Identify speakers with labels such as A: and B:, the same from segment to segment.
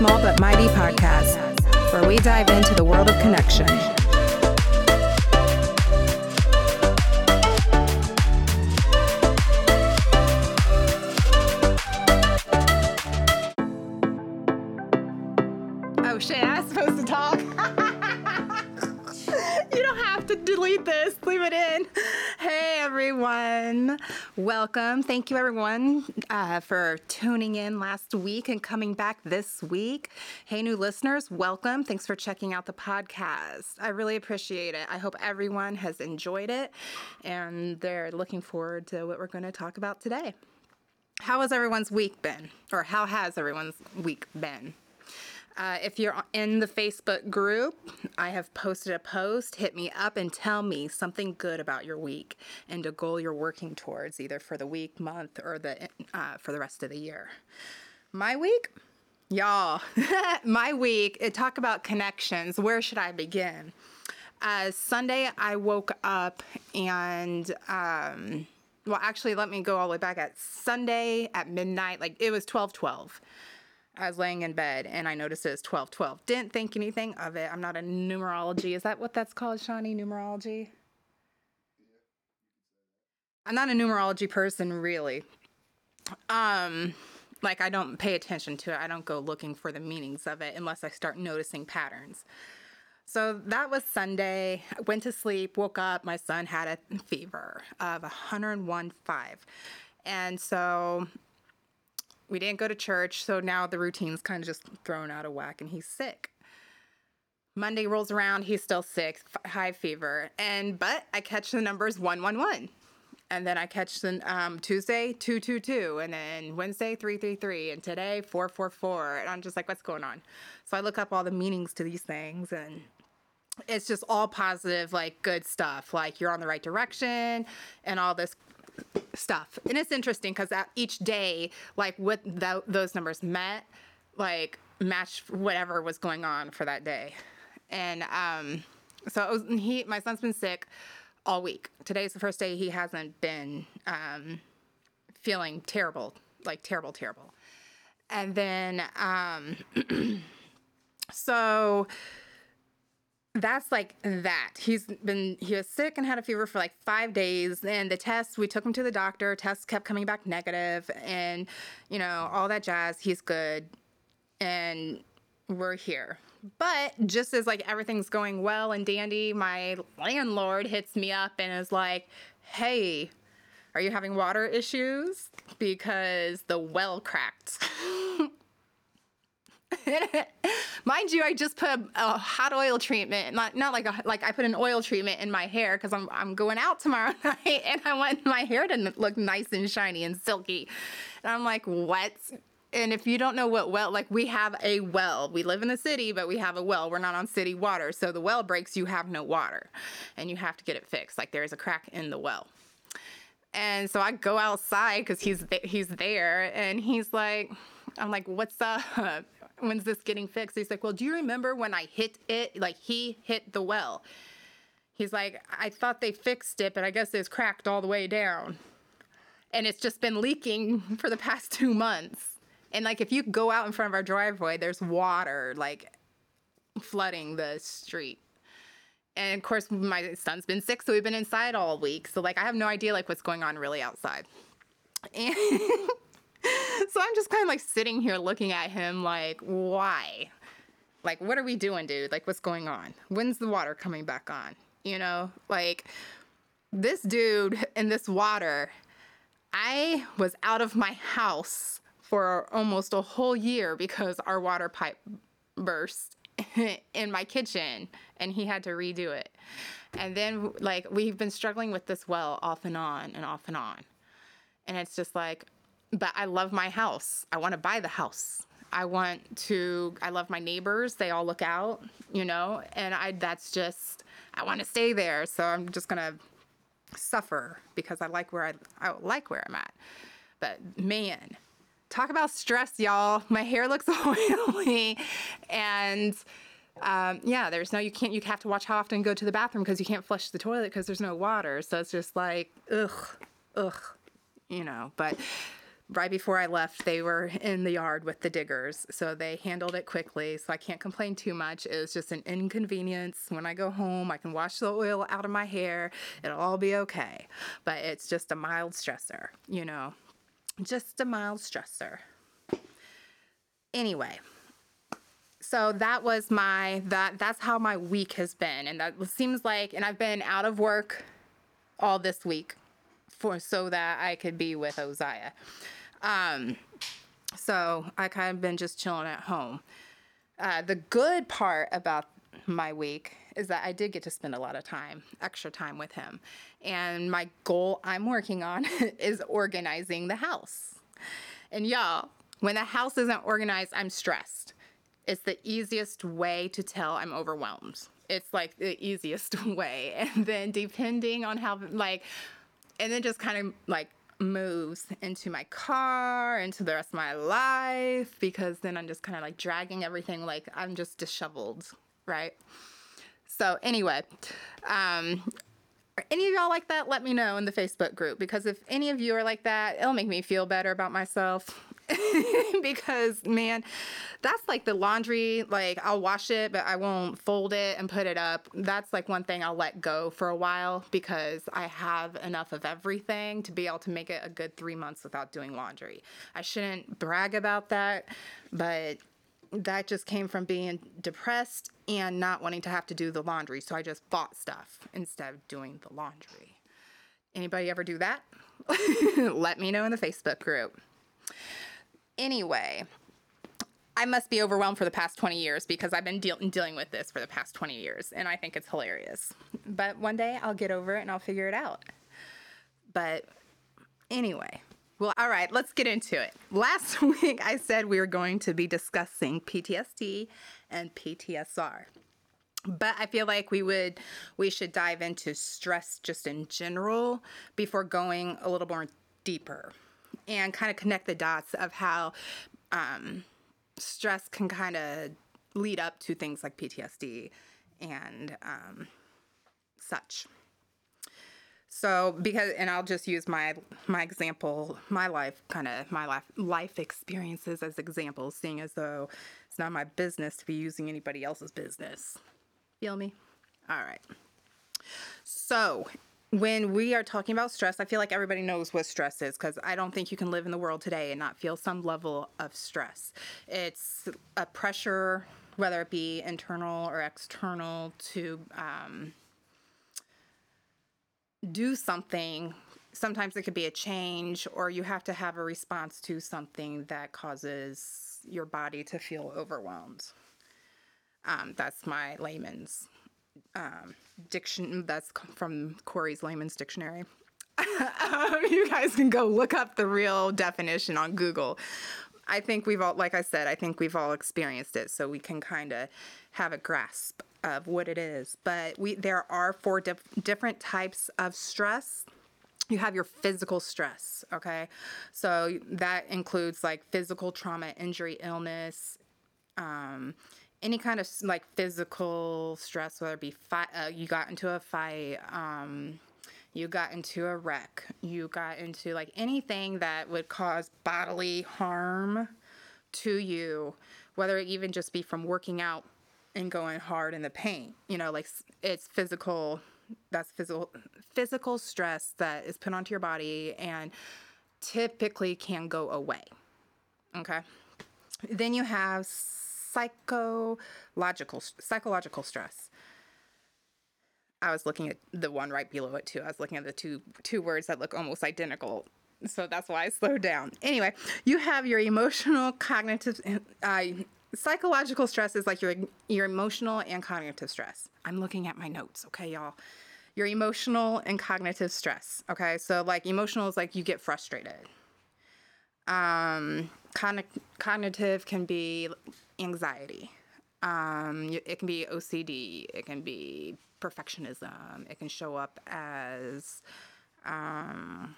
A: Small But Mighty podcast, where we dive into the world of connection. Welcome. Thank you everyone uh, for tuning in last week and coming back this week. Hey, new listeners, welcome. Thanks for checking out the podcast. I really appreciate it. I hope everyone has enjoyed it and they're looking forward to what we're going to talk about today. How has everyone's week been? Or how has everyone's week been? Uh, if you're in the Facebook group, I have posted a post. Hit me up and tell me something good about your week and a goal you're working towards, either for the week, month, or the uh, for the rest of the year. My week, y'all. my week. It talk about connections. Where should I begin? Uh, Sunday, I woke up and. Um, well, actually, let me go all the way back at Sunday at midnight. Like it was twelve twelve. I was laying in bed and I noticed it was 12 12. Didn't think anything of it. I'm not a numerology. Is that what that's called, Shawnee? Numerology? I'm not a numerology person, really. Um, like I don't pay attention to it. I don't go looking for the meanings of it unless I start noticing patterns. So that was Sunday. I went to sleep, woke up. My son had a fever of 101.5. And so we didn't go to church, so now the routine's kind of just thrown out of whack and he's sick. Monday rolls around, he's still sick, f- high fever, and but I catch the numbers 111. And then I catch the um, Tuesday 222, and then Wednesday 333, and today 444. And I'm just like, what's going on? So I look up all the meanings to these things, and it's just all positive, like good stuff. Like you're on the right direction, and all this stuff. And it's interesting because each day, like what th- those numbers met, like matched whatever was going on for that day. And um, so was, he, my son's been sick all week. Today's the first day he hasn't been um, feeling terrible, like terrible, terrible. And then, um, so that's like that. He's been he was sick and had a fever for like five days, and the tests we took him to the doctor. Tests kept coming back negative, and you know all that jazz. He's good, and we're here. But just as like everything's going well and dandy, my landlord hits me up and is like, "Hey, are you having water issues? Because the well cracked." Mind you, I just put a, hot oil treatment, not not like a like I put an oil treatment in my hair because I'm I'm going out tomorrow night and I want my hair to look nice and shiny and silky. And I'm like, what? And if you don't know what well, like we have a well. We live in the city, but we have a well. We're not on city water. So the well breaks, you have no water. And you have to get it fixed. Like there's a crack in the well. And so I go outside because he's th- he's there and he's like, I'm like, what's up? When's this getting fixed? He's like, well, do you remember when I hit it? Like he hit the well. He's like, I thought they fixed it, but I guess it's cracked all the way down. And it's just been leaking for the past two months. And like, if you go out in front of our driveway, there's water like flooding the street. And of course, my son's been sick, so we've been inside all week. So like, I have no idea like what's going on really outside. And just kind of like sitting here looking at him like, why? Like, what are we doing, dude? Like, what's going on? When's the water coming back on? You know, like this dude in this water, I was out of my house for almost a whole year because our water pipe burst in my kitchen and he had to redo it. And then, like, we've been struggling with this well off and on and off and on. And it's just like, but I love my house. I want to buy the house. I want to I love my neighbors. They all look out, you know, and I that's just I want to stay there. So I'm just going to suffer because I like where I I like where I'm at. But man, talk about stress, y'all. My hair looks oily and um, yeah, there's no, you can't, you have to watch how often go to the bathroom because you can't flush the toilet because there's no water. So it's just like, ugh, ugh, you know, but right before I left, they were in the yard with the diggers. So they handled it quickly. So I can't complain too much. It was just an inconvenience. When I go home, I can wash the oil out of my hair. It'll all be okay. But it's just a mild stressor, you know, just a mild stressor. Anyway, so that was my that that's how my week has been and that seems like and I've been out of work all this week for so that I could be with Osiah. Um, so I kind of been just chilling at home. Uh, the good part about my week is that I did get to spend a lot of time, extra time with him. And my goal I'm working on is organizing the house. And y'all, when the house isn't organized, I'm stressed. It's the easiest way to tell I'm overwhelmed. It's like the easiest way. And then depending on how, like, and then just kind of like moves into my car, into the rest of my life, because then I'm just kind of like dragging everything like I'm just disheveled, right? So, anyway, um, any of y'all like that? Let me know in the Facebook group because if any of you are like that, it'll make me feel better about myself. because man, that's like the laundry. Like I'll wash it, but I won't fold it and put it up. That's like one thing I'll let go for a while because I have enough of everything to be able to make it a good three months without doing laundry. I shouldn't brag about that, but that just came from being depressed and not wanting to have to do the laundry. So I just bought stuff instead of doing the laundry. Anybody ever do that? Let me know in the Facebook group anyway, I must be overwhelmed for the past 20 years because I've been dealing with this for the past 20 years and I think it's hilarious. But one day I'll get over it and I'll figure it out. But anyway, well, all right, let's get into it. Last week I said we were going to be discussing PTSD and PTSR. But I feel like we would we should dive into stress just in general before going a little more deeper and kind of connect the dots of how um, stress can kind of lead up to things like PTSD and um, such. So because and I'll just use my my example, my life kind of my life life experiences as examples, seeing as though it's not my business to be using anybody else's business. Feel me? All right. So when we are talking about stress, I feel like everybody knows what stress is because I don't think you can live in the world today and not feel some level of stress. It's a pressure, whether it be internal or external, to um, do something. Sometimes it could be a change, or you have to have a response to something that causes your body to feel overwhelmed. Um, that's my layman's um, diction that's from Corey's Layman's Dictionary. um, you guys can go look up the real definition on Google. I think we've all, like I said, I think we've all experienced it, so we can kind of have a grasp of what it is. But we there are four dif- different types of stress. You have your physical stress, okay? So that includes like physical trauma, injury, illness, um, any kind of like physical stress, whether it be fight, uh, you got into a fight, um, you got into a wreck, you got into like anything that would cause bodily harm to you, whether it even just be from working out and going hard in the paint, you know, like it's physical. That's physical physical stress that is put onto your body and typically can go away. Okay. Then you have psychological psychological stress. I was looking at the one right below it too. I was looking at the two two words that look almost identical. So that's why I slowed down. Anyway, you have your emotional, cognitive, uh, psychological stress is like your your emotional and cognitive stress. I'm looking at my notes, okay, y'all. Your emotional and cognitive stress. Okay, so like emotional is like you get frustrated. Um, cognitive can be anxiety. Um, it can be OCD. It can be perfectionism. It can show up as um,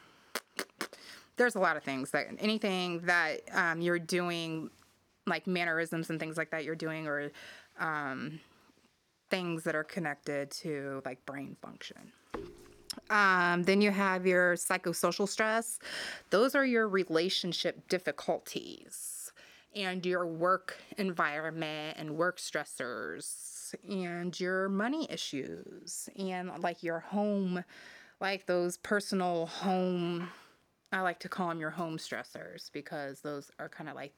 A: there's a lot of things that anything that um, you're doing, like mannerisms and things like that, you're doing, or um, things that are connected to like brain function. Um, then you have your psychosocial stress. Those are your relationship difficulties and your work environment and work stressors and your money issues and like your home, like those personal home. I like to call them your home stressors because those are kind of like,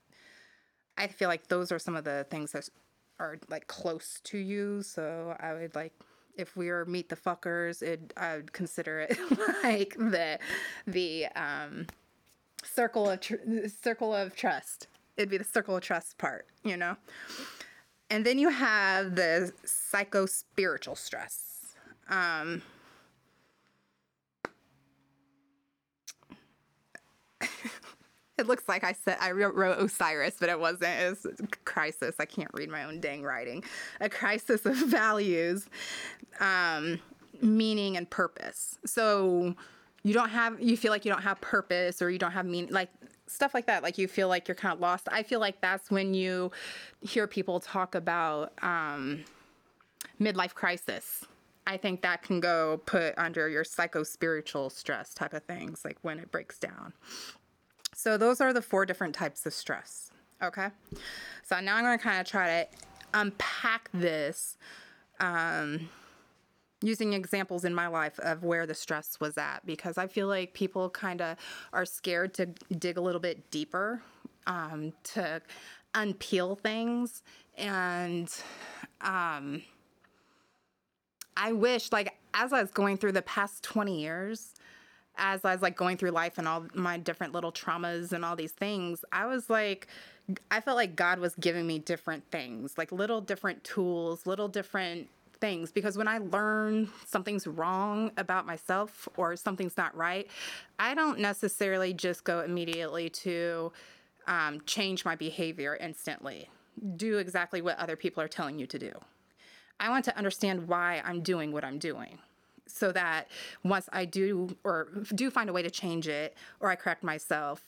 A: I feel like those are some of the things that are like close to you. So I would like if we were meet the Fockers, it I would consider it like the the um, circle of tr- circle of trust. It'd be the circle of trust part, you know. And then you have the psycho spiritual stress. Um, It looks like I said I wrote, Osiris, but it wasn't. It's a crisis. I can't read my own dang writing. A crisis of values, um, meaning, and purpose. So you don't have. You feel like you don't have purpose, or you don't have meaning, like stuff like that. Like you feel like you're kind of lost. I feel like that's when you hear people talk about um, midlife crisis. I think that can go put under your psycho spiritual stress type of things, like when it breaks down. So those are the four different types of stress. Okay. So now I'm going to kind of try to unpack this um, using examples in my life of where the stress was at because I feel like people kind of are scared to dig a little bit deeper um, to unpeel things. And um, I wish, like, as I was going through the past 20 years, as I was like going through life and all my different little traumas and all these things, I was like, I felt like God was giving me different things, like little different tools, little different things. Because when I learn something's wrong about myself or something's not right, I don't necessarily just go immediately to um, change my behavior instantly, do exactly what other people are telling you to do. I want to understand why I'm doing what I'm doing so that once I do or do find a way to change it or I correct myself,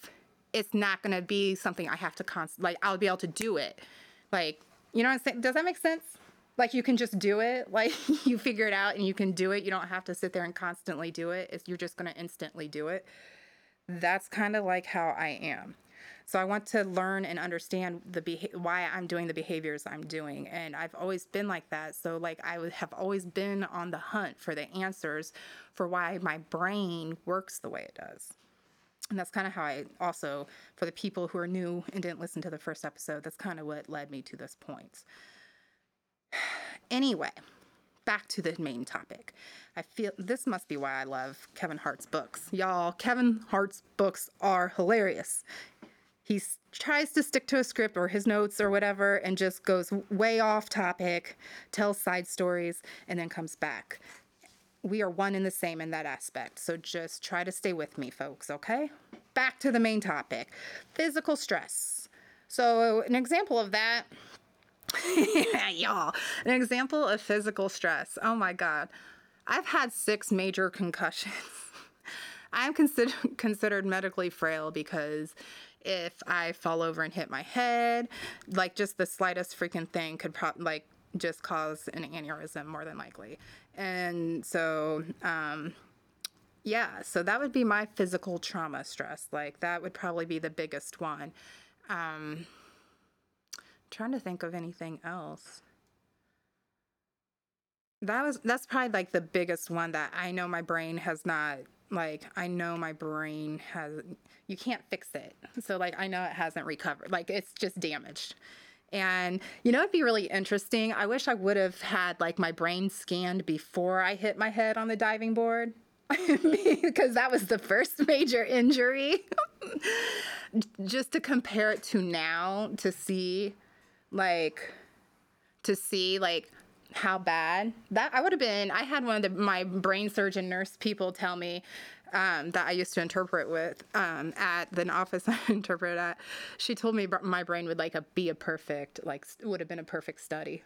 A: it's not going to be something I have to const like I'll be able to do it. Like, you know what I'm saying? Does that make sense? Like you can just do it. Like you figure it out and you can do it. You don't have to sit there and constantly do it. It's, you're just going to instantly do it. That's kind of like how I am. So I want to learn and understand the beha- why I'm doing the behaviors I'm doing, and I've always been like that. So like I have always been on the hunt for the answers for why my brain works the way it does. And that's kind of how I also, for the people who are new and didn't listen to the first episode, that's kind of what led me to this point. Anyway, back to the main topic. I feel this must be why I love Kevin Hart's books. Y'all, Kevin Hart's books are hilarious he tries to stick to a script or his notes or whatever and just goes way off topic, tells side stories, and then comes back. We are one and the same in that aspect. So just try to stay with me, folks, okay? Back to the main topic physical stress. So, an example of that, y'all, an example of physical stress. Oh my God. I've had six major concussions. I'm consider- considered medically frail because if I fall over and hit my head, like just the slightest freaking thing could pro- like just cause an aneurysm more than likely. And so, um, yeah, so that would be my physical trauma stress. Like that would probably be the biggest one. Um, trying to think of anything else. That was that's probably like the biggest one that I know my brain has not like I know my brain has you can't fix it. So like I know it hasn't recovered. Like it's just damaged. And you know it'd be really interesting. I wish I would have had like my brain scanned before I hit my head on the diving board. because that was the first major injury. just to compare it to now to see like to see like how bad that I would have been. I had one of the, my brain surgeon nurse people tell me um, that I used to interpret with um, at the office I interpreted at. She told me my brain would like a, be a perfect like would have been a perfect study.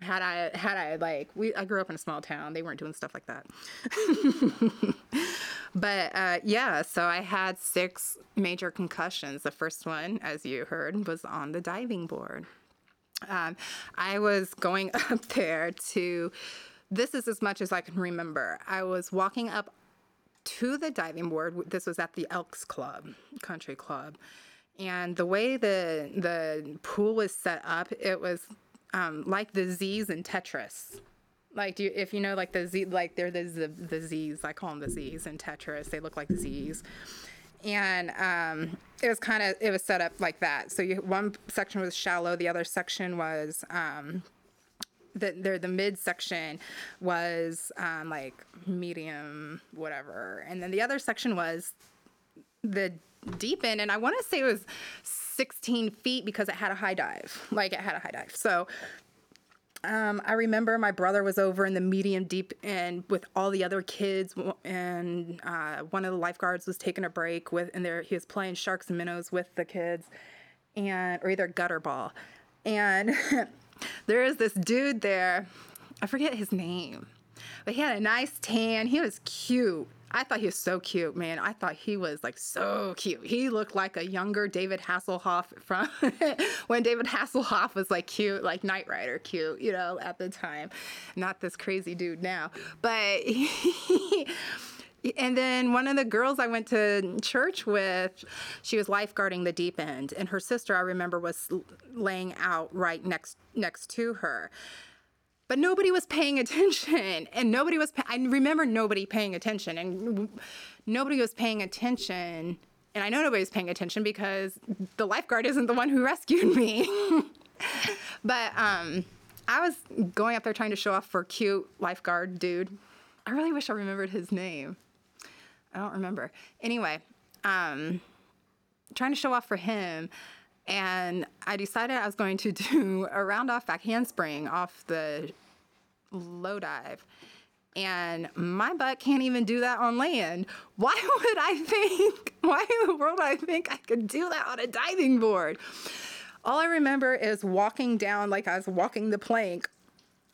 A: Had I had I like we I grew up in a small town. They weren't doing stuff like that. but uh, yeah, so I had six major concussions. The first one, as you heard, was on the diving board. Um, I was going up there to, this is as much as I can remember. I was walking up to the diving board. This was at the Elks Club, Country Club, and the way the the pool was set up, it was um, like the Z's in Tetris. Like, do you, if you know, like the Z, like they're the, the the Z's. I call them the Z's in Tetris. They look like Z's, and um, it was kind of it was set up like that. So you, one section was shallow, the other section was. Um, the there the mid section was um, like medium whatever and then the other section was the deep end and i want to say it was 16 feet because it had a high dive like it had a high dive so um, I remember my brother was over in the medium deep and with all the other kids, and uh, one of the lifeguards was taking a break with, and there he was playing sharks and minnows with the kids, and or either gutter ball, and there is this dude there, I forget his name, but he had a nice tan. He was cute, I thought he was so cute, man. I thought he was like so cute. He looked like a younger David Hasselhoff from when David Hasselhoff was like cute, like Knight Rider cute, you know, at the time. Not this crazy dude now. But he, and then one of the girls I went to church with, she was lifeguarding the deep end, and her sister I remember was laying out right next next to her but nobody was paying attention. And nobody was i remember nobody paying attention and nobody was paying attention. And i know nobody was paying attention because the lifeguard isn't the one who rescued me. But um, i was going up there trying to show off for cute lifeguard dude. I really wish i remembered his name. I don't remember. Anyway um, trying to show off for him and I decided I was going to do a round off back handspring off the low dive. And my butt can't even do that on land. Why would I think, why in the world I think I could do that on a diving board? All I remember is walking down like I was walking the plank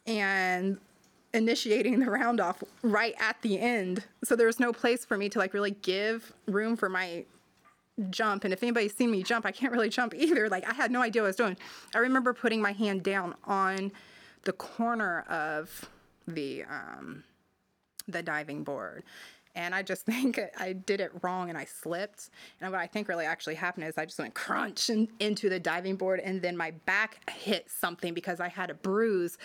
A: and initiating the round off right at the end. So there was no place for me to like really give room for my jump and if anybody's seen me jump i can't really jump either. Like i had no idea what i was doing. I remember putting my hand down on the corner of the um, the diving board and i just think i did it wrong and i slipped. And what i think really actually happened is i just went crunch in, into the diving board and then my back hit something because i had a bruise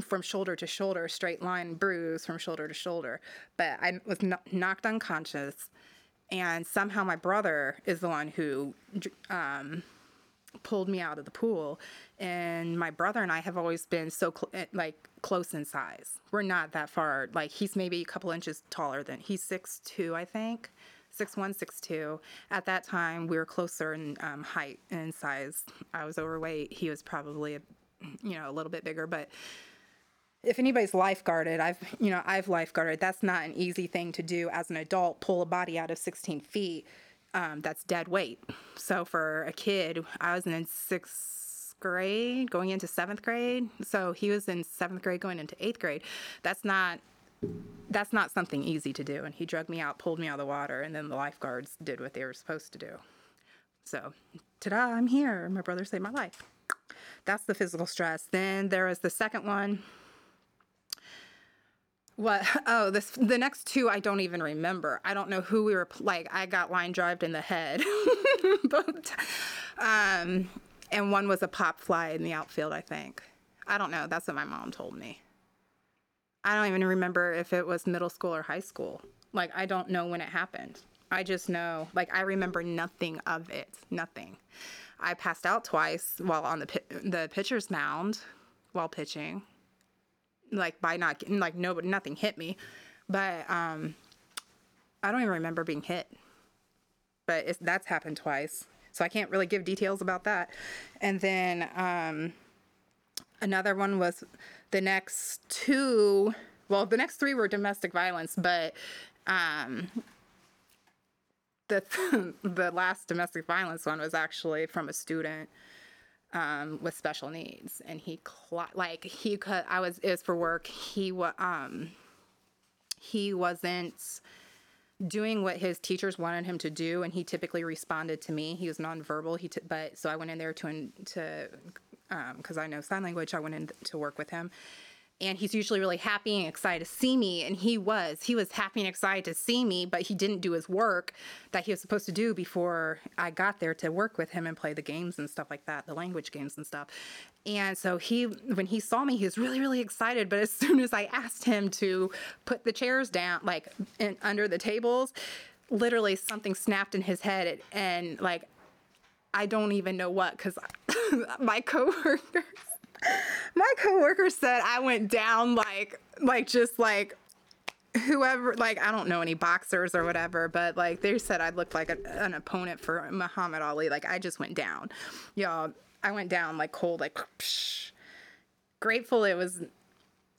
A: from shoulder to shoulder straight line bruise from shoulder to shoulder. But i was knocked unconscious and somehow my brother is the one who um, pulled me out of the pool. And my brother and i have always been so cl- eh, like close in size. We're not that far like he's maybe a couple inches taller than he's six two i think. Six one six two. At that time we were closer in um, height and size. I was overweight. He was probably you know a little bit bigger but if anybody's lifeguarded, I've you know I've lifeguarded. That's not an easy thing to do as an adult. Pull a body out of 16 feet. Um, that's dead weight. So for a kid, I was in sixth grade, going into seventh grade. So he was in seventh grade, going into eighth grade. That's not that's not something easy to do. And he drug me out, pulled me out of the water, and then the lifeguards did what they were supposed to do. So, ta-da! I'm here. My brother saved my life. That's the physical stress. Then there was the second one what? Oh, this the next two I don't even remember. I don't know who we were like. I got line drived in the head, but um, and one was a pop fly in the outfield. I think. I don't know. That's what my mom told me. I don't even remember if it was middle school or high school. Like I don't know when it happened. I just know. Like I remember nothing of it. Nothing. I passed out twice while on the the pitcher's mound while pitching like by not getting like nobody nothing hit me, but um, I don't even remember being hit. But it's, that's happened twice, so I can't really give details about that. And then um, another one was the next two. Well, the next three were domestic violence, but um, the the last domestic violence one was actually from a student um, with special needs, and he cl- like he could. I was it was for work. He was um, he wasn't doing what his teachers wanted him to do, and he typically responded to me. He was nonverbal. He t- but so I went in there to to because um, I know sign language. I went in to work with him, and he's usually really happy and excited to see me and he was he was happy and excited to see me but he didn't do his work that he was supposed to do before i got there to work with him and play the games and stuff like that the language games and stuff. And so he when he saw me he was really really excited but as soon as i asked him to put the chairs down like in, under the tables literally something snapped in his head and like i don't even know what because my coworkers my coworker said I went down like like just like whoever like I don't know any boxers or whatever, but like they said I looked like a, an opponent for Muhammad Ali. Like I just went down. Y'all, I went down like cold, like psh. grateful it was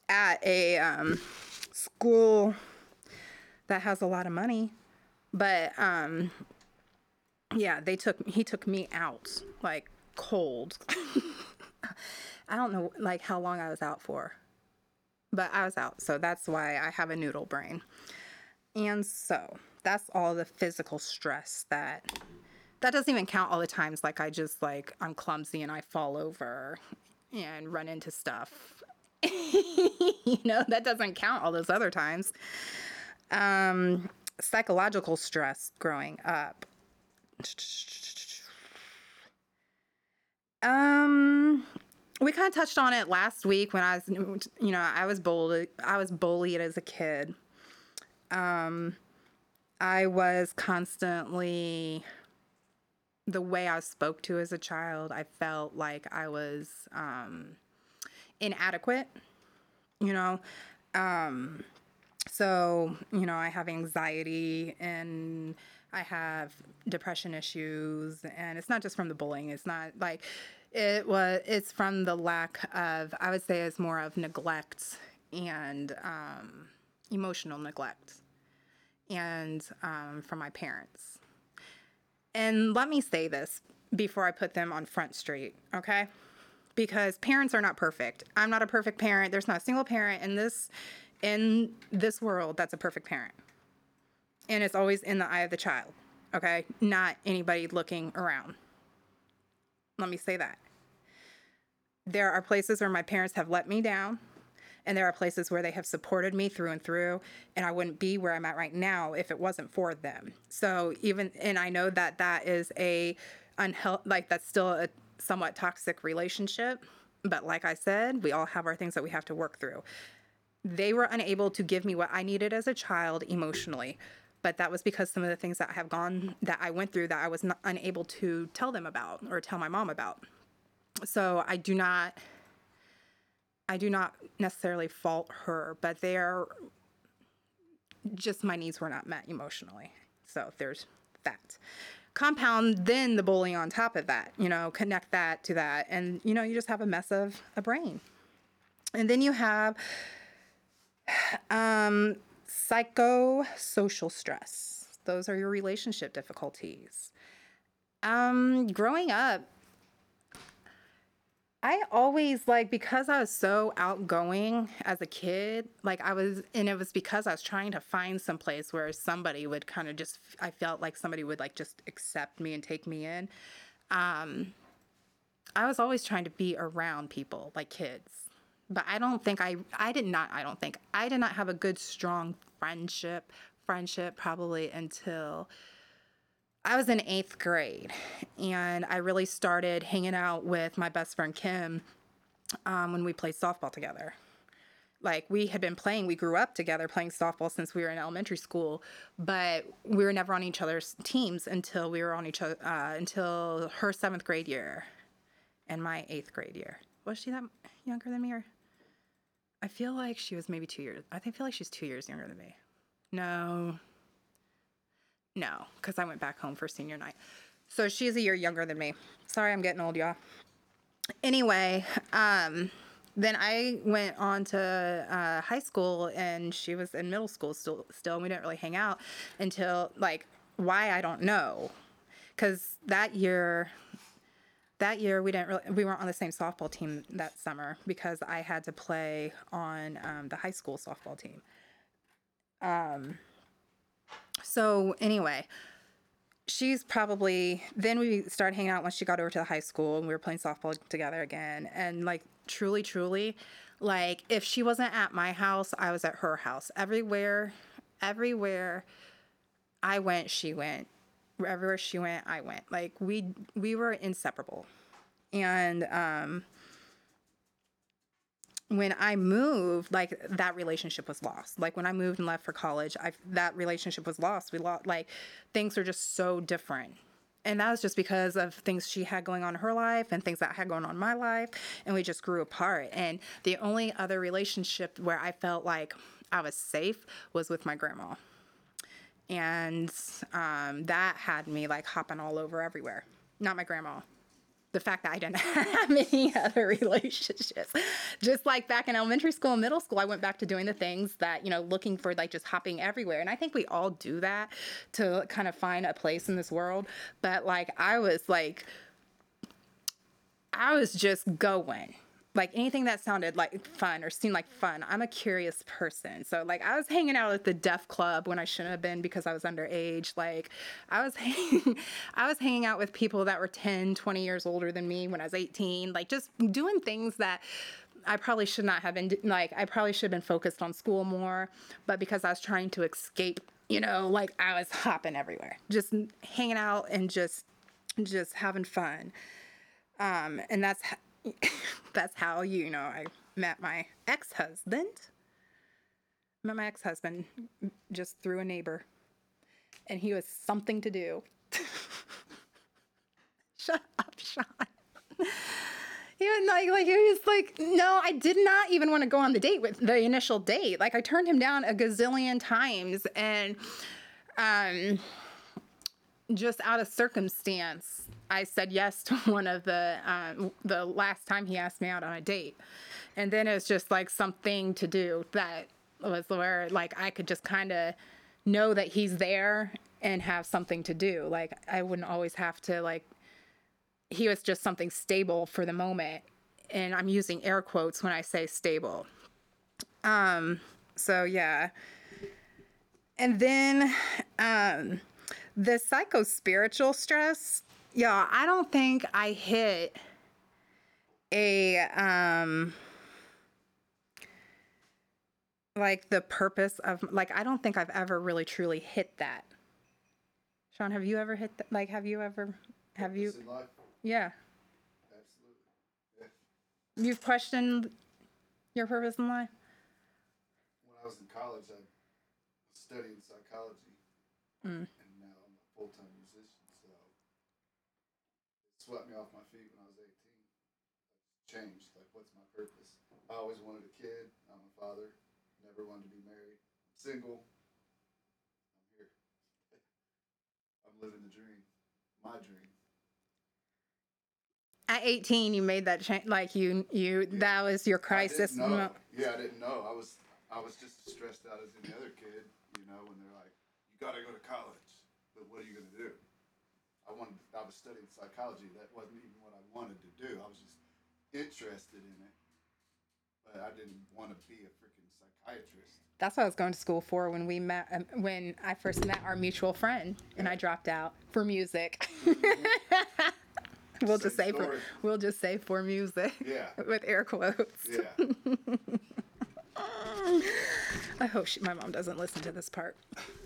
A: at a um, school that has a lot of money. But um yeah, they took he took me out like cold. I don't know like how long I was out for, but I was out. So that's why I have a noodle brain. And so that's all the physical stress that that doesn't even count all the times like I just like I'm clumsy and I fall over and run into stuff. you know, that doesn't count all those other times. Um psychological stress growing up. Um we kind of touched on it last week when I was, you know, I was bullied. I was bullied as a kid. Um, I was constantly the way I spoke to as a child. I felt like I was um, inadequate. You know, um, so you know, I have anxiety and I have depression issues, and it's not just from the bullying. It's not like it was. It's from the lack of. I would say it's more of neglect and um, emotional neglect, and um, from my parents. And let me say this before I put them on front street, okay? Because parents are not perfect. I'm not a perfect parent. There's not a single parent in this in this world that's a perfect parent. And it's always in the eye of the child, okay? Not anybody looking around. Let me say that. There are places where my parents have let me down, and there are places where they have supported me through and through, and I wouldn't be where I'm at right now if it wasn't for them. So even and I know that that is a unhealthy, like that's still a somewhat toxic relationship, but like I said, we all have our things that we have to work through. They were unable to give me what I needed as a child emotionally but that was because some of the things that I have gone that I went through that I was not unable to tell them about or tell my mom about. So I do not I do not necessarily fault her, but they're just my needs were not met emotionally. So there's that. Compound then the bullying on top of that, you know, connect that to that. And, you know, you just have a mess of a brain. And then you have um, psychosocial stress. Those are your relationship difficulties. Um, growing up, I always like because I was so outgoing as a kid, like I was, and it was because I was trying to find some place where somebody would kind of just, I felt like somebody would like just accept me and take me in. Um, I was always trying to be around people, like kids. But I don't think I, I did not, I don't think, I did not have a good, strong friendship, friendship probably until I was in eighth grade, and I really started hanging out with my best friend Kim um, when we played softball together. Like we had been playing, we grew up together playing softball since we were in elementary school, but we were never on each other's teams until we were on each other uh, until her seventh grade year, and my eighth grade year. Was she that younger than me, or I feel like she was maybe two years. I think feel like she's two years younger than me. No, no, because I went back home for senior night. So she's a year younger than me. Sorry, I'm getting old, y'all. Anyway, um, then I went on to uh, high school, and she was in middle school still. Still, we didn't really hang out until like why I don't know, because that year, that year we didn't really we weren't on the same softball team that summer because I had to play on um, the high school softball team. Um, so anyway, she's probably then we started hanging out once she got over to the high school and we were playing softball together again. And like truly truly like if she wasn't at my house i was at her house. Everywhere everywhere i went she went wherever she went i went like we we were inseparable and um when I moved, like that relationship was lost. Like when I moved and left for college, I that relationship was lost. We lost like things are just so different. And that was just because of things she had going on in her life and things that I had going on in my life. And we just grew apart. And the only other relationship where I felt like I was safe was with my grandma. And um, that had me like hopping all over everywhere. Not my grandma, the fact that I didn't have any other relationships. Just like back in elementary school and middle school, I went back to doing the things that, you know, looking for like just hopping everywhere. And I think we all do that to kind of find a place in this world. But like, I was like, I was just going like anything that sounded like fun or seemed like fun. I'm a curious person. So like I was hanging out at the deaf club when I shouldn't have been because I was underage. Like I was hanging I was hanging out with people that were 10, 20 years older than me when I was 18, like just doing things that I probably should not have been like I probably should have been focused on school more, but because I was trying to escape, you know, like I was hopping everywhere. Just hanging out and just just having fun. Um and that's that's how you know I met my ex-husband. Met my ex-husband just through a neighbor, and he was something to do. Shut up, Sean. he was like, like he was like, no, I did not even want to go on the date with the initial date. Like I turned him down a gazillion times, and um, just out of circumstance, I said yes to one of the um, the last time he asked me out on a date, and then it was just like something to do that was where like I could just kind of know that he's there and have something to do. Like I wouldn't always have to like. He was just something stable for the moment, and I'm using air quotes when I say stable. Um. So yeah. And then um, the psycho spiritual stress yeah, I don't think I hit a um like the purpose of like I don't think I've ever really truly hit that. Sean, have you ever hit that? Like, have you ever have you? Yeah.
B: Absolutely. Yeah.
A: You've questioned your purpose in life.
B: When I was in college, I was studying psychology,
A: Mm.
B: and now I'm a full time musician. So it swept me off my feet when I was 18. Changed. Like, what's my purpose? I always wanted a kid. I'm a father. Never wanted to be married. I'm single. I'm here. I'm living the dream. My dream.
A: At 18, you made that change. Like you, you that was your
B: I
A: crisis.
B: know. Yeah, I didn't know. I was I was just as stressed out as any other kid, you know, when they're like, You gotta go to college. But what are you gonna do? I wanted I was studying psychology. That wasn't even what I wanted to do. I was just interested in it. But I didn't want to be a freaking psychiatrist.
A: That's what I was going to school for when we met. Um, when I first met our mutual friend, and I dropped out for music. we'll just say
B: Same
A: for we'll just say for music
B: Yeah.
A: with air quotes.
B: Yeah.
A: I hope she, my mom doesn't listen to this part.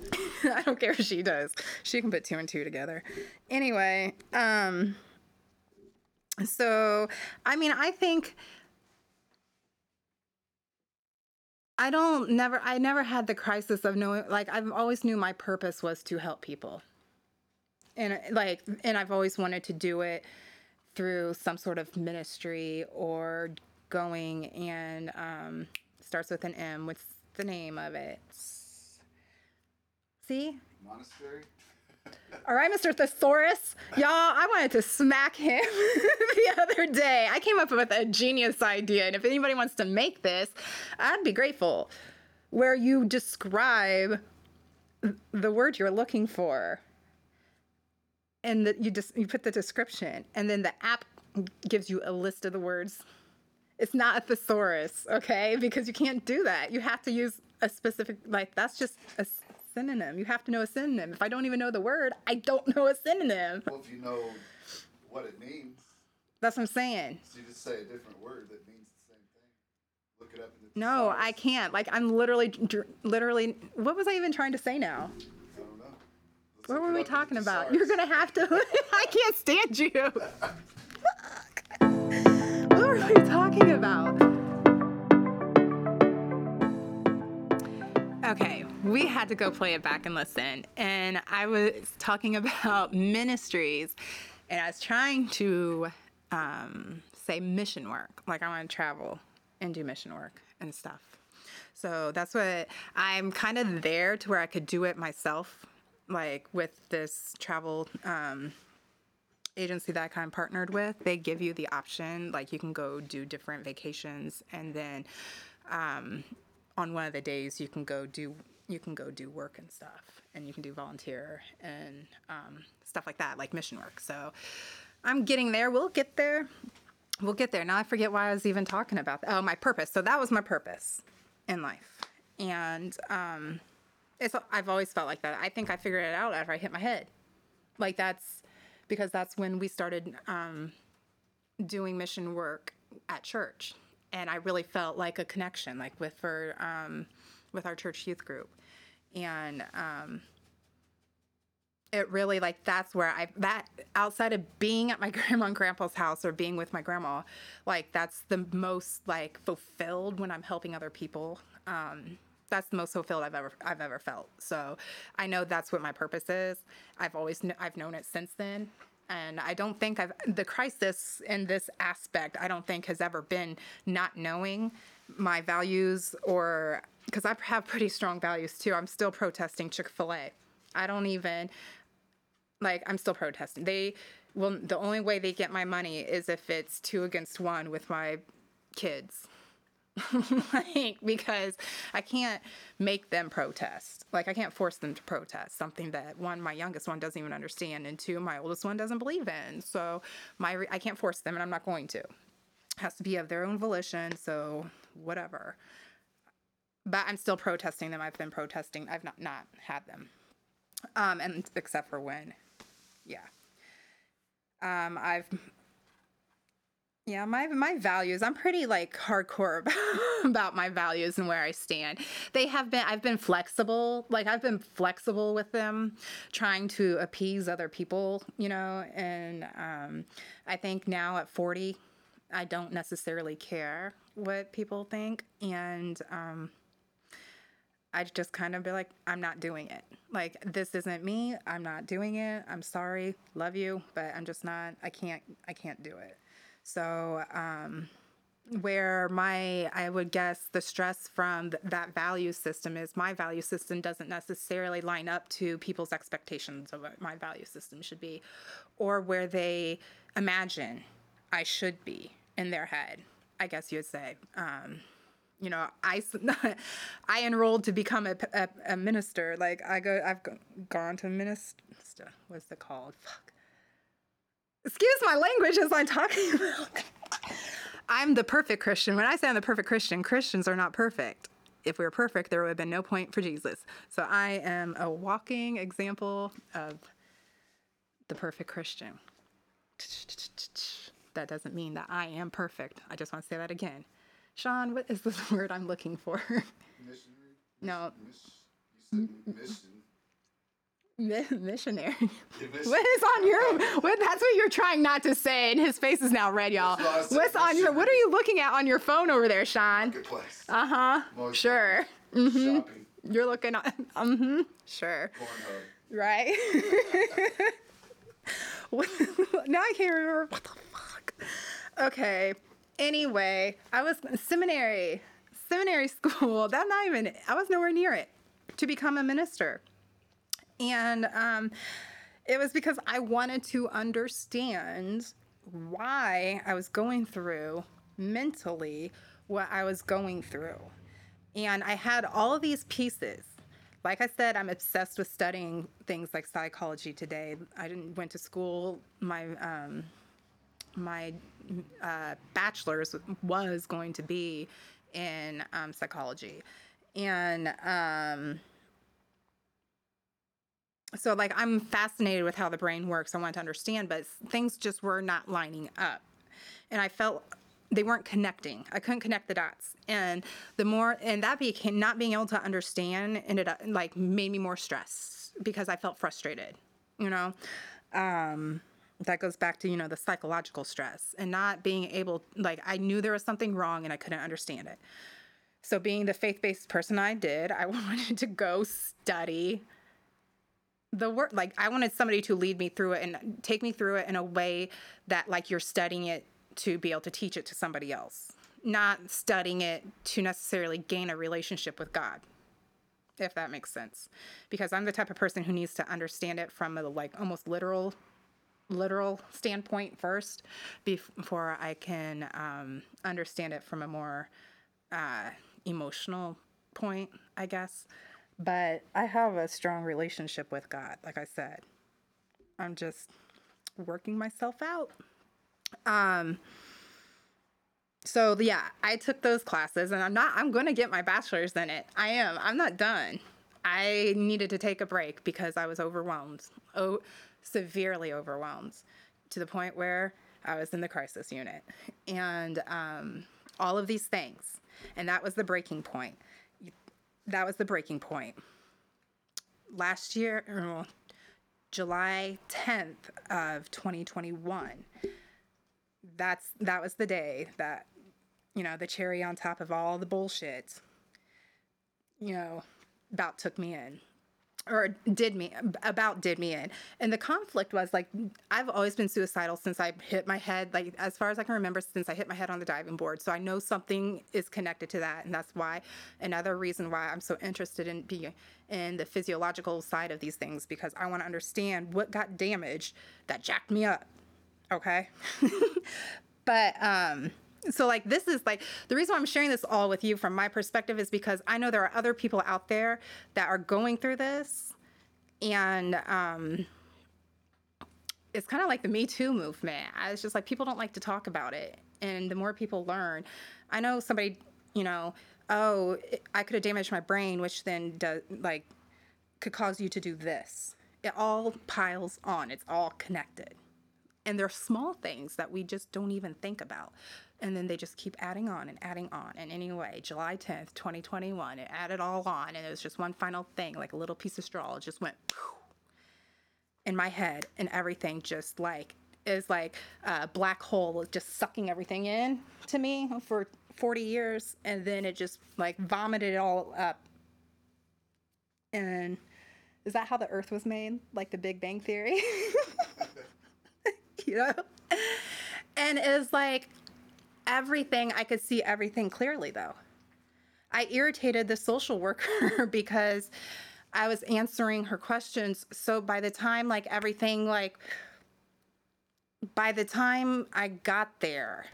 A: I don't care if she does. She can put two and two together. Anyway, um so I mean, I think I don't never I never had the crisis of knowing like I've always knew my purpose was to help people. And like and I've always wanted to do it through some sort of ministry or going and um starts with an M. What's the name of it? See?
B: Monastery?
A: All right, Mr. Thesaurus. Y'all, I wanted to smack him the other day. I came up with a genius idea, and if anybody wants to make this, I'd be grateful. Where you describe the word you're looking for, and that you just you put the description, and then the app gives you a list of the words. It's not a thesaurus, okay? Because you can't do that. You have to use a specific like that's just a synonym. You have to know a synonym. If I don't even know the word, I don't know a synonym.
B: Well, if you know what it means,
A: That's what I'm saying.
B: so you just say a different word that means the same thing. Look it up in the
A: No,
B: thesaurus.
A: I can't. Like I'm literally, literally. What was I even trying to say now?
B: I don't know. Let's
A: What were we
B: up in the
A: talking about? You're gonna have to. I can't stand you. we talking about? Okay, we had to go play it back and listen. And I was talking about ministries, and I was trying to um, say mission work. Like, I want to travel and do mission work and stuff. So that's what I'm kind of there to where I could do it myself, like with this travel um, agency that I kind of partnered with. They give you the option, like you can go do different vacations, and then um, on one of the days you can go do you can go do work and stuff, and you can do volunteer and um, stuff like that, like mission work. So I'm getting there. We'll get there. We'll get there. Now I forget why I was even talking about that. Oh, my purpose. So that was my purpose in life, and um, it's I've always felt like that. I think I figured it out after I hit my head. Like that's because that's when we started um, doing mission work at church, and I really felt like a connection, like with for um, with our church youth group, and um, it really like that's where I that outside of being at my grandma and grandpa's house or being with my grandma, like that's the most like fulfilled when I'm helping other people. Um, that's the most fulfilled I've ever I've ever felt. So I know that's what my purpose is. I've always kn- I've known it since then. And I don't think I've the crisis in this aspect. I don't think has ever been not knowing my values or because I have pretty strong values too. I'm still protesting Chick Fil A. I don't even like I'm still protesting. They will the only way they get my money is if it's two against one with my kids. like because I can't make them protest. Like I can't force them to protest something that one my youngest one doesn't even understand and two my oldest one doesn't believe in. So my I can't force them and I'm not going to. It has to be of their own volition, so whatever. But I'm still protesting them. I've been protesting. I've not not had them. Um and except for when yeah. Um, I've yeah, my my values. I'm pretty like hardcore about, my values and where I stand. They have been. I've been flexible. Like I've been flexible with them, trying to appease other people. You know, and um, I think now at 40, I don't necessarily care what people think, and um, I just kind of be like, I'm not doing it. Like, this isn't me. I'm not doing it. I'm sorry. Love you, but I'm just not, I can't, I can't do it. So, um, where my, I would guess the stress from th- that value system is my value system doesn't necessarily line up to people's expectations of what my value system should be, or where they imagine I should be in their head, I guess you would say. Um, you know, i i enrolled to become a, a, a minister. Like I go, I've gone to minister. What's it called? Fuck. Excuse my language as I'm talking about. I'm the perfect Christian. When I say I'm the perfect Christian, Christians are not perfect. If we were perfect, there would have been no point for Jesus. So I am a walking example of the perfect Christian. That doesn't mean that I am perfect. I just want to say that again. Sean, what is the word I'm looking for?
B: Missionary?
A: No.
B: You said mission.
A: Mi- missionary. What is on your? What? That's what you're trying not to say, and his face is now red, y'all. What's on your? What are you looking at on your phone over there, Sean? Uh huh. Sure. Mm-hmm.
B: Shopping.
A: You're looking on. Mm-hmm. Sure.
B: Pornhub.
A: Right. What- now I can't remember what the fuck. Okay. Anyway, I was seminary, seminary school. That not even. I was nowhere near it to become a minister, and um, it was because I wanted to understand why I was going through mentally what I was going through. And I had all of these pieces. Like I said, I'm obsessed with studying things like psychology today. I didn't went to school. My um, my uh, bachelor's was going to be in um, psychology, and um, so like I'm fascinated with how the brain works. I want to understand, but things just were not lining up, and I felt they weren't connecting. I couldn't connect the dots, and the more and that became not being able to understand ended up like made me more stressed because I felt frustrated. You know, um, that goes back to you know the psychological stress and not being able like I knew there was something wrong and I couldn't understand it. So being the faith-based person I did, I wanted to go study the work like i wanted somebody to lead me through it and take me through it in a way that like you're studying it to be able to teach it to somebody else not studying it to necessarily gain a relationship with god if that makes sense. Because i'm the type of person who needs to understand it from a like almost literal literal standpoint first before i can um, understand it from a more uh, emotional point i guess but I have a strong relationship with God, like I said. I'm just working myself out. Um so yeah, I took those classes and I'm not I'm going to get my bachelor's in it. I am. I'm not done. I needed to take a break because I was overwhelmed. Oh, severely overwhelmed to the point where I was in the crisis unit. And um all of these things. And that was the breaking point that was the breaking point. Last year, or July 10th of 2021, that's that was the day that you know the cherry on top of all the bullshit you know about took me in or did me about did me in. And the conflict was like i've always been suicidal since i hit my head like as far as i can remember since i hit my head on the diving board. So i know something is connected to that and that's why another reason why i'm so interested in being in the physiological side of these things because i want to understand what got damaged that jacked me up okay? But um so like this is like the reason why i'm sharing this all with you from my perspective is because i know there are other people out there that are going through this and um it's kind of like the me too movement. It's just like people don't like to talk about it. And the more people learn i know somebody you know oh i could have damaged my brain which then does like could cause you to do this. It all piles on. It's all connected. And they're small things that we just don't even think about and then they just keep adding on and adding on. And anyway, July 10th, 2021, it added all on, and it was just one final thing, like a little piece of straw. It just went in my head, and everything just like is like a black hole, just sucking everything in to me for 40 years, and then it just like vomited it all up. And is that how the Earth was made? Like the Big Bang Theory? you know? And it's like everything, I could see everything clearly though. I irritated the social worker because I was answering her questions. So by the time like everything like by the time I got there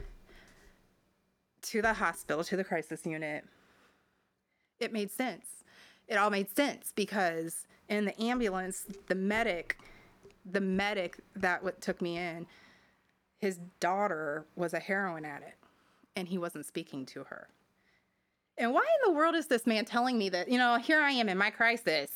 A: to the hospital, to the crisis unit, it made sense. It all made sense because in the ambulance, the medic, the medic that took me in, his daughter was a heroin addict and he wasn't speaking to her. And why in the world is this man telling me that, you know, here I am in my crisis,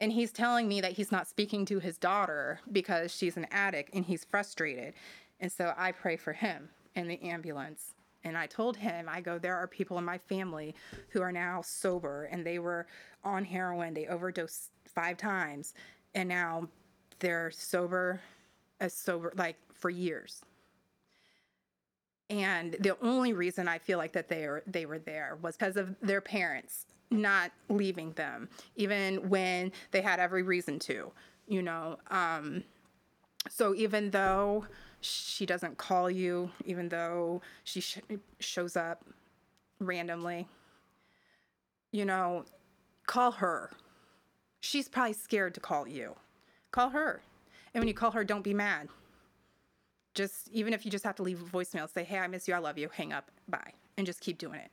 A: and he's telling me that he's not speaking to his daughter because she's an addict and he's frustrated. And so I pray for him in the ambulance. And I told him, I go, there are people in my family who are now sober and they were on heroin. They overdosed five times and now they're sober as sober, like for years and the only reason I feel like that they were they were there was because of their parents not leaving them, even when they had every reason to, you know. Um, so even though she doesn't call you, even though she sh- shows up randomly, you know, call her. She's probably scared to call you. Call her. And when you call her, don't be mad just even if you just have to leave a voicemail, say, hey, I miss you, I love you, hang up, bye, and just keep doing it.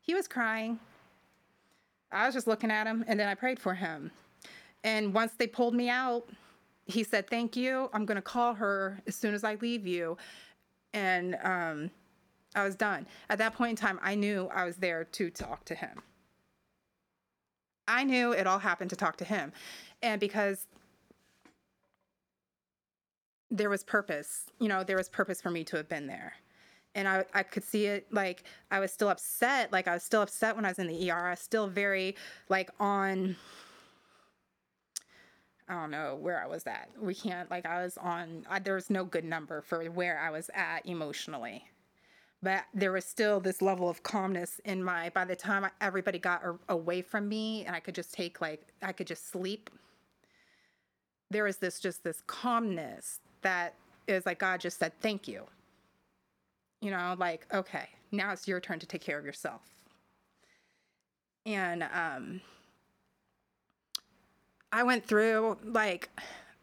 A: He was crying. I was just looking at him, and then I prayed for him. And once they pulled me out, he said, Thank you. I'm going to call her as soon as I leave you. And um, I was done. At that point in time, I knew I was there to talk to him. I knew it all happened to talk to him. And because there was purpose, you know, there was purpose for me to have been there. And I, I could see it like I was still upset. Like I was still upset when I was in the ER. I was still very like on I don't know where I was at. We can't like I was on. I, there was no good number for where I was at emotionally, but there was still this level of calmness in my. By the time everybody got a, away from me and I could just take like I could just sleep. There was this just this calmness that is like God just said thank you. You know, like okay, now it's your turn to take care of yourself. And um I went through like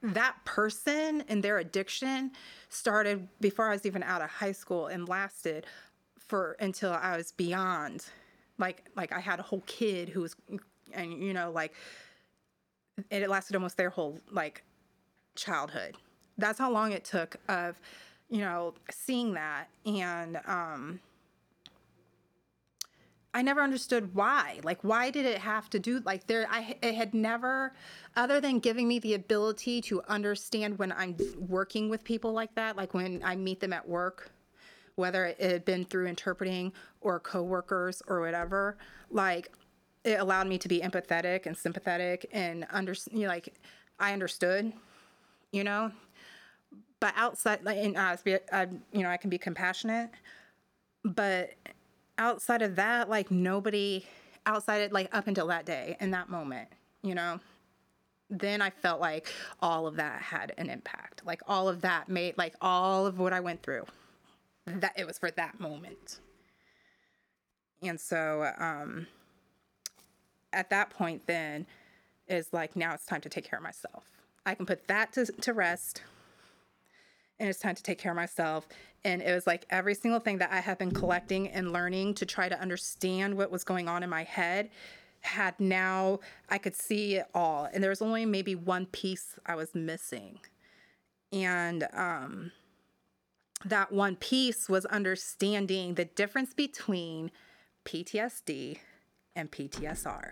A: that person and their addiction started before I was even out of high school and lasted for until I was beyond like like I had a whole kid who was and you know like it lasted almost their whole like childhood. That's how long it took of you know seeing that and um I never understood why. Like, why did it have to do like there? I it had never, other than giving me the ability to understand when I'm working with people like that, like when I meet them at work, whether it had been through interpreting or coworkers or whatever. Like, it allowed me to be empathetic and sympathetic and under you know, like I understood, you know. But outside, like, I, you know, I can be compassionate, but outside of that, like nobody outside of like up until that day in that moment, you know, then I felt like all of that had an impact. Like all of that made like all of what I went through. That it was for that moment. And so um at that point then is like now it's time to take care of myself. I can put that to, to rest and it's time to take care of myself. And it was like every single thing that I have been collecting and learning to try to understand what was going on in my head had now I could see it all. And there was only maybe one piece I was missing. And um, that one piece was understanding the difference between PTSD and PTSR.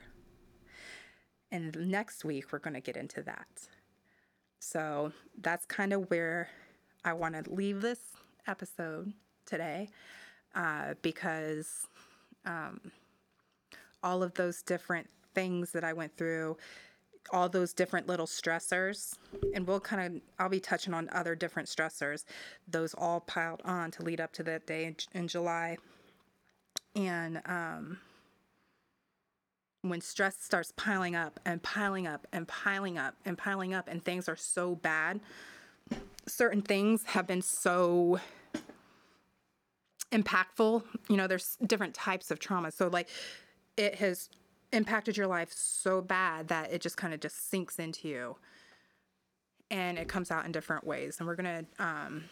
A: And next week, we're going to get into that. So that's kind of where I want to leave this episode today uh, because um, all of those different things that I went through, all those different little stressors, and we'll kind of, I'll be touching on other different stressors, those all piled on to lead up to that day in, in July. And um, when stress starts piling up and piling up and piling up and piling up, and things are so bad certain things have been so impactful. You know, there's different types of trauma. So like it has impacted your life so bad that it just kind of just sinks into you. And it comes out in different ways. And we're going to um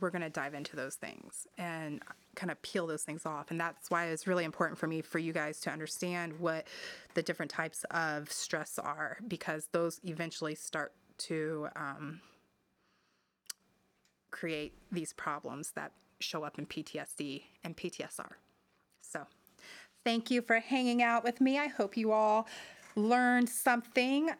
A: we're going to dive into those things and kind of peel those things off. And that's why it's really important for me for you guys to understand what the different types of stress are because those eventually start to um, create these problems that show up in PTSD and PTSR. So, thank you for hanging out with me. I hope you all learned something.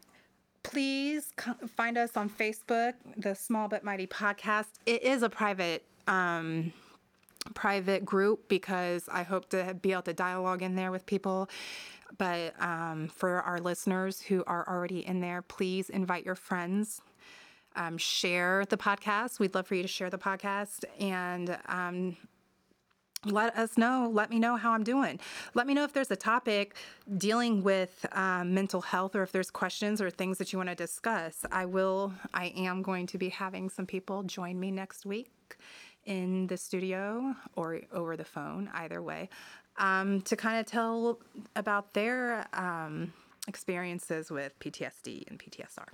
A: Please find us on Facebook, the Small But Mighty podcast. It is a private um, private group because I hope to be able to dialogue in there with people. But um, for our listeners who are already in there, please invite your friends um, share the podcast. We'd love for you to share the podcast and um, let us know. Let me know how I'm doing. Let me know if there's a topic dealing with um, mental health or if there's questions or things that you want to discuss. I will, I am going to be having some people join me next week in the studio or over the phone, either way, um, to kind of tell about their um, experiences with PTSD and PTSR.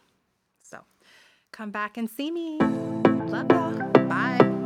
A: Come back and see me. Love y'all. Bye.